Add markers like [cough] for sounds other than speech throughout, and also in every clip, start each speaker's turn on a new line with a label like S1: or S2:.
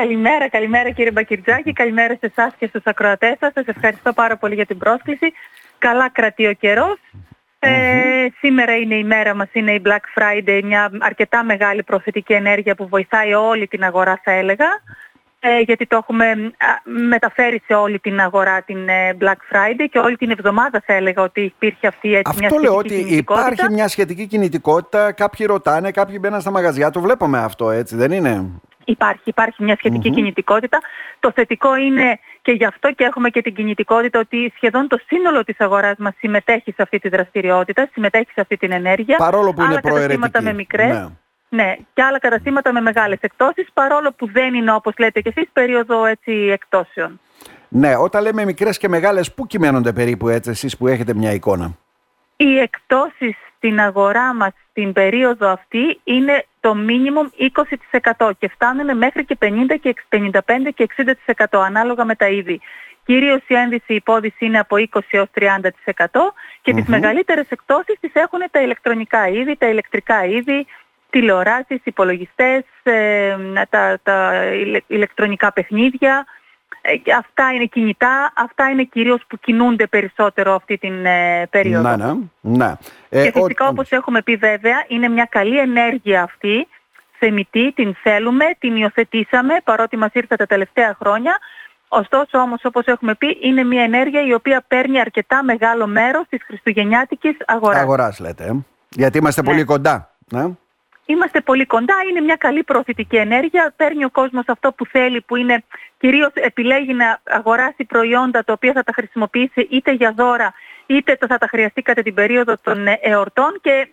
S1: Καλημέρα, καλημέρα κύριε Μπακυρτζάκη, καλημέρα σε εσάς και στους ακροατές σας. Σας ευχαριστώ πάρα πολύ για την πρόσκληση. Καλά κρατεί ο καιρός. Ε, σήμερα είναι η μέρα μας, είναι η Black Friday, μια αρκετά μεγάλη προθετική ενέργεια που βοηθάει όλη την αγορά θα έλεγα. Ε, γιατί το έχουμε μεταφέρει σε όλη την αγορά την ε, Black Friday και όλη την εβδομάδα θα έλεγα ότι υπήρχε αυτή έτσι,
S2: Αυτό
S1: μια σχετική
S2: λέω ότι υπάρχει μια σχετική κινητικότητα, κάποιοι ρωτάνε, κάποιοι μπαίνουν στα μαγαζιά, το βλέπουμε αυτό έτσι δεν είναι;
S1: Υπάρχει, υπάρχει μια σχετικη κινητικότητα. Το θετικό είναι και γι' αυτό και έχουμε και την κινητικότητα ότι σχεδόν το σύνολο της αγοράς μας συμμετέχει σε αυτή τη δραστηριότητα, συμμετέχει σε αυτή την ενέργεια.
S2: Παρόλο που
S1: άλλα
S2: είναι
S1: καταστήματα με μικρές, ναι. ναι. και άλλα καταστήματα με μεγάλες εκτόσεις, παρόλο που δεν είναι όπως λέτε και εσείς περίοδο έτσι εκτόσεων.
S2: Ναι, όταν λέμε μικρές και μεγάλες, πού κυμαίνονται περίπου έτσι εσείς που έχετε μια εικόνα;
S1: Οι εκτόσεις στην αγορά μας στην περίοδο αυτή είναι το minimum 20% και φτάνουν μέχρι και 50 και 55 και 60% ανάλογα με τα είδη. Κυρίως η ένδυση υπόδηση είναι από 20 έως 30% και τις μεγαλύτερες εκτόσεις τις έχουν τα ηλεκτρονικά είδη, τα ηλεκτρικά είδη, τηλεοράσεις, υπολογιστές, ε, τα, τα ηλεκτρονικά παιχνίδια, ε, αυτά είναι κινητά, αυτά είναι κυρίως που κινούνται περισσότερο αυτή την ε, περίοδο.
S2: Ναι, ναι. ναι.
S1: Ε, και φυσικά ο... όπως έχουμε πει βέβαια είναι μια καλή ενέργεια αυτή, θεμητή, την θέλουμε, την υιοθετήσαμε παρότι μας ήρθε τα τελευταία χρόνια. Ωστόσο όμως όπως έχουμε πει είναι μια ενέργεια η οποία παίρνει αρκετά μεγάλο μέρος της χριστουγεννιάτικης αγοράς.
S2: Αγοράς λέτε, γιατί είμαστε ναι. πολύ κοντά. Ναι.
S1: Είμαστε πολύ κοντά, είναι μια καλή προωθητική ενέργεια, παίρνει ο κόσμος αυτό που θέλει που είναι κυρίως επιλέγει να αγοράσει προϊόντα τα οποία θα τα χρησιμοποιήσει είτε για δώρα είτε θα τα χρειαστεί κατά την περίοδο των εορτών και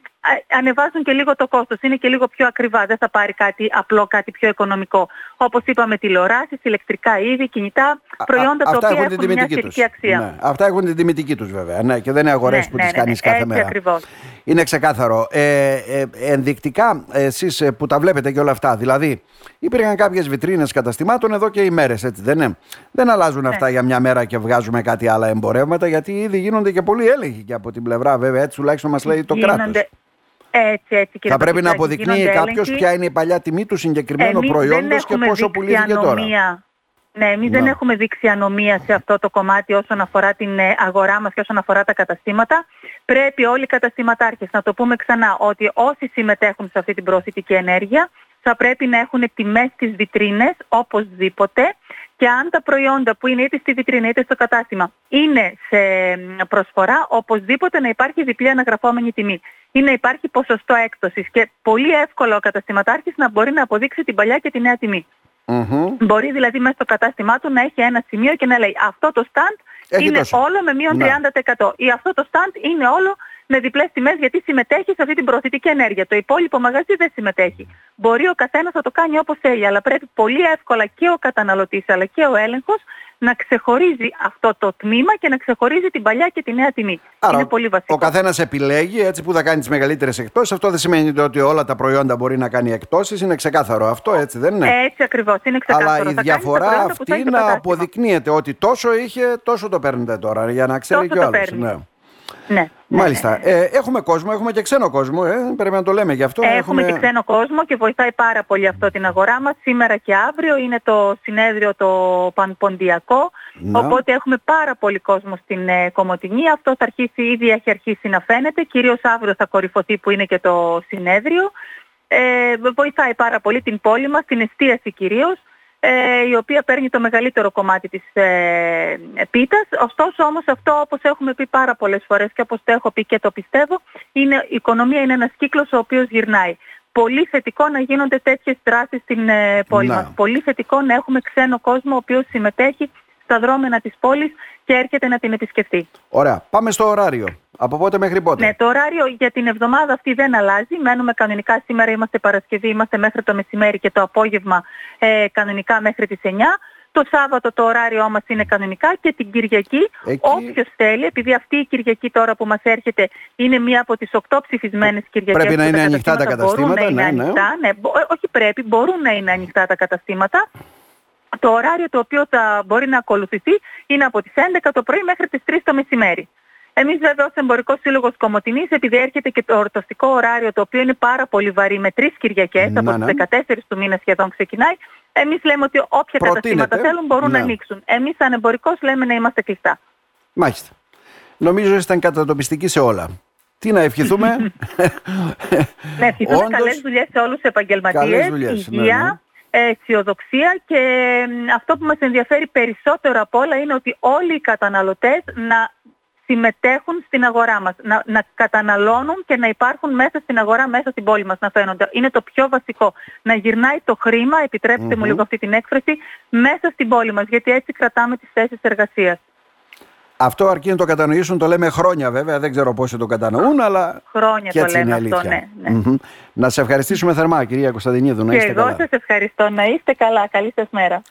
S1: ανεβάζουν και λίγο το κόστος, είναι και λίγο πιο ακριβά, δεν θα πάρει κάτι απλό, κάτι πιο οικονομικό. Όπως είπαμε τηλεοράσεις, ηλεκτρικά είδη, κινητά, προϊόντα τα οποία έχουν, έχουν μια σχετική αξία.
S2: Ναι. Αυτά έχουν την τιμητική τους βέβαια ναι, και δεν είναι αγορές
S1: ναι,
S2: που
S1: ναι,
S2: τις
S1: ναι,
S2: κάνεις
S1: ναι,
S2: κάθε
S1: έτσι
S2: μέρα.
S1: Ακριβώς.
S2: Είναι ξεκάθαρο. Ε, ε, ενδεικτικά εσείς ε, που τα βλέπετε και όλα αυτά, δηλαδή υπήρχαν κάποιες βιτρίνες καταστημάτων εδώ και ημέρες, έτσι δεν είναι; Δεν αλλάζουν
S1: ναι.
S2: αυτά για μια μέρα και βγάζουμε κάτι άλλα εμπορεύματα γιατί ήδη γίνονται και πολύ έλεγχοι και από την πλευρά βέβαια, έτσι τουλάχιστον μας λέει το
S1: γίνονται...
S2: κράτος.
S1: Έτσι, έτσι, κύριε
S2: Θα πρέπει να αποδεικνύει κάποιος ποια είναι η παλιά τιμή του συγκεκριμένου
S1: Εμείς
S2: προϊόντος και πόσο πουλήθηκε τώρα.
S1: Ναι, εμείς δεν έχουμε δείξει ανομία σε αυτό το κομμάτι όσον αφορά την ε, αγορά μας και όσον αφορά τα καταστήματα. Πρέπει όλοι οι καταστηματάρχες να το πούμε ξανά ότι όσοι συμμετέχουν σε αυτή την προωθητική ενέργεια θα πρέπει να έχουν τιμές στις βιτρίνες οπωσδήποτε και αν τα προϊόντα που είναι είτε στη βιτρίνα είτε στο κατάστημα είναι σε προσφορά, οπωσδήποτε να υπάρχει διπλή αναγραφόμενη τιμή. Ή να υπάρχει ποσοστό έκπτωσης και πολύ εύκολο ο καταστηματάρχης να μπορεί να αποδείξει την παλιά και τη νέα τιμή. Μπορεί δηλαδή μέσα στο κατάστημά του να έχει ένα σημείο και να λέει αυτό το stand είναι όλο με μείον 30% ή αυτό το stand είναι όλο με διπλές τιμές γιατί συμμετέχει σε αυτή την προωθητική ενέργεια. Το υπόλοιπο μαγαζί δεν συμμετέχει. Μπορεί ο καθένας να το κάνει όπως θέλει, αλλά πρέπει πολύ εύκολα και ο καταναλωτής αλλά και ο έλεγχος να ξεχωρίζει αυτό το τμήμα και να ξεχωρίζει την παλιά και τη νέα τιμή.
S2: Άρα,
S1: είναι πολύ βασικό.
S2: Ο καθένας επιλέγει έτσι που θα κάνει τις μεγαλύτερες εκτόσει. Αυτό δεν σημαίνει ότι όλα τα προϊόντα μπορεί να κάνει εκτόσει. Είναι ξεκάθαρο αυτό, έτσι δεν είναι;
S1: Έτσι ακριβώς. Είναι ξεκάθαρο.
S2: Αλλά η
S1: θα
S2: διαφορά αυτή να αποδεικνύεται ότι τόσο είχε, τόσο το παίρνετε τώρα. Για να ξέρει
S1: τόσο
S2: και ο άλλο.
S1: Ναι.
S2: Μάλιστα.
S1: Ναι, ναι,
S2: Ε, έχουμε κόσμο, έχουμε και ξένο κόσμο. Ε, πρέπει να το λέμε γι' αυτό.
S1: Έχουμε, έχουμε και ξένο κόσμο και βοηθάει πάρα πολύ αυτό την αγορά μας. Σήμερα και αύριο είναι το συνέδριο το πανποντιακό. Οπότε έχουμε πάρα πολύ κόσμο στην ε, Κομωτινή. Αυτό θα αρχίσει ήδη, έχει αρχίσει να φαίνεται. Κυρίως αύριο θα κορυφωθεί που είναι και το συνέδριο. Ε, βοηθάει πάρα πολύ την πόλη μας, την εστίαση κυρίως ε, η οποία παίρνει το μεγαλύτερο κομμάτι της ε, πίτας. Ωστόσο όμως αυτό όπως έχουμε πει πάρα πολλές φορές και όπως το έχω πει και το πιστεύω, είναι, η οικονομία είναι ένας κύκλος ο οποίος γυρνάει. Πολύ θετικό να γίνονται τέτοιες δράσεις στην ε, πόλη μας. Πολύ θετικό να έχουμε ξένο κόσμο ο οποίος συμμετέχει στα δρόμενα της πόλης και έρχεται να την επισκεφτεί.
S2: Ωραία. Πάμε στο ωράριο. Από πότε μέχρι πότε;
S1: Ναι, το ωράριο για την εβδομάδα αυτή δεν αλλάζει. Μένουμε κανονικά σήμερα, είμαστε Παρασκευή, είμαστε μέχρι το μεσημέρι και το απόγευμα ε, κανονικά μέχρι τις 9. Το Σάββατο το ωράριό μας είναι κανονικά και την Κυριακή
S2: Εκεί...
S1: όποιος θέλει, επειδή αυτή η Κυριακή τώρα που μας έρχεται είναι μία από τις οκτώ ψηφισμένες Κυριακές
S2: πρέπει να είναι ανοιχτά τα καταστήματα.
S1: Μπορούν να είναι
S2: ναι,
S1: ανοιχτά, ναι. όχι πρέπει, μπορούν να είναι ανοιχτά τα καταστήματα. Το ωράριο το οποίο θα μπορεί να ακολουθηθεί είναι από τις 11 το πρωί μέχρι τις 3 το μεσημέρι. Εμείς βέβαια ως Εμπορικός Σύλλογος Κομωτινής επειδή έρχεται και το ορταστικό ωράριο το οποίο είναι πάρα πολύ βαρύ με τρεις Κυριακές,
S2: να,
S1: από
S2: ναι.
S1: τις 14 του μήνα σχεδόν ξεκινάει, Εμείς λέμε ότι όποια καταστήματα θέλουν μπορούν να ναι. ανοίξουν. Εμείς σαν εμπορικός λέμε να είμαστε κλειστά.
S2: Μάλιστα. Νομίζω ήταν κατατοπιστική σε όλα. Τι να ευχηθούμε. [laughs]
S1: να ευχηθούμε Όντως, καλές δουλειές σε όλους τους επαγγελματίες, υγεία, ναι, ναι αισιοδοξία και αυτό που μας ενδιαφέρει περισσότερο από όλα είναι ότι όλοι οι καταναλωτές να συμμετέχουν στην αγορά μας, να, να καταναλώνουν και να υπάρχουν μέσα στην αγορά, μέσα στην πόλη μας να φαίνονται. Είναι το πιο βασικό. Να γυρνάει το χρήμα, μου λίγο αυτή την έκφραση, μέσα στην πόλη μας, γιατί έτσι κρατάμε τις θέσεις εργασίας.
S2: Αυτό αρκεί να το κατανοήσουν, το λέμε χρόνια βέβαια, δεν ξέρω πόσοι το κατανοούν, αλλά
S1: χρόνια
S2: και έτσι
S1: το λέμε
S2: είναι
S1: αυτό, ναι, ναι.
S2: Να σε ευχαριστήσουμε θερμά κυρία Κωνσταντινίδου, να είστε
S1: και εγώ σας ευχαριστώ, να είστε καλά, καλή σας μέρα.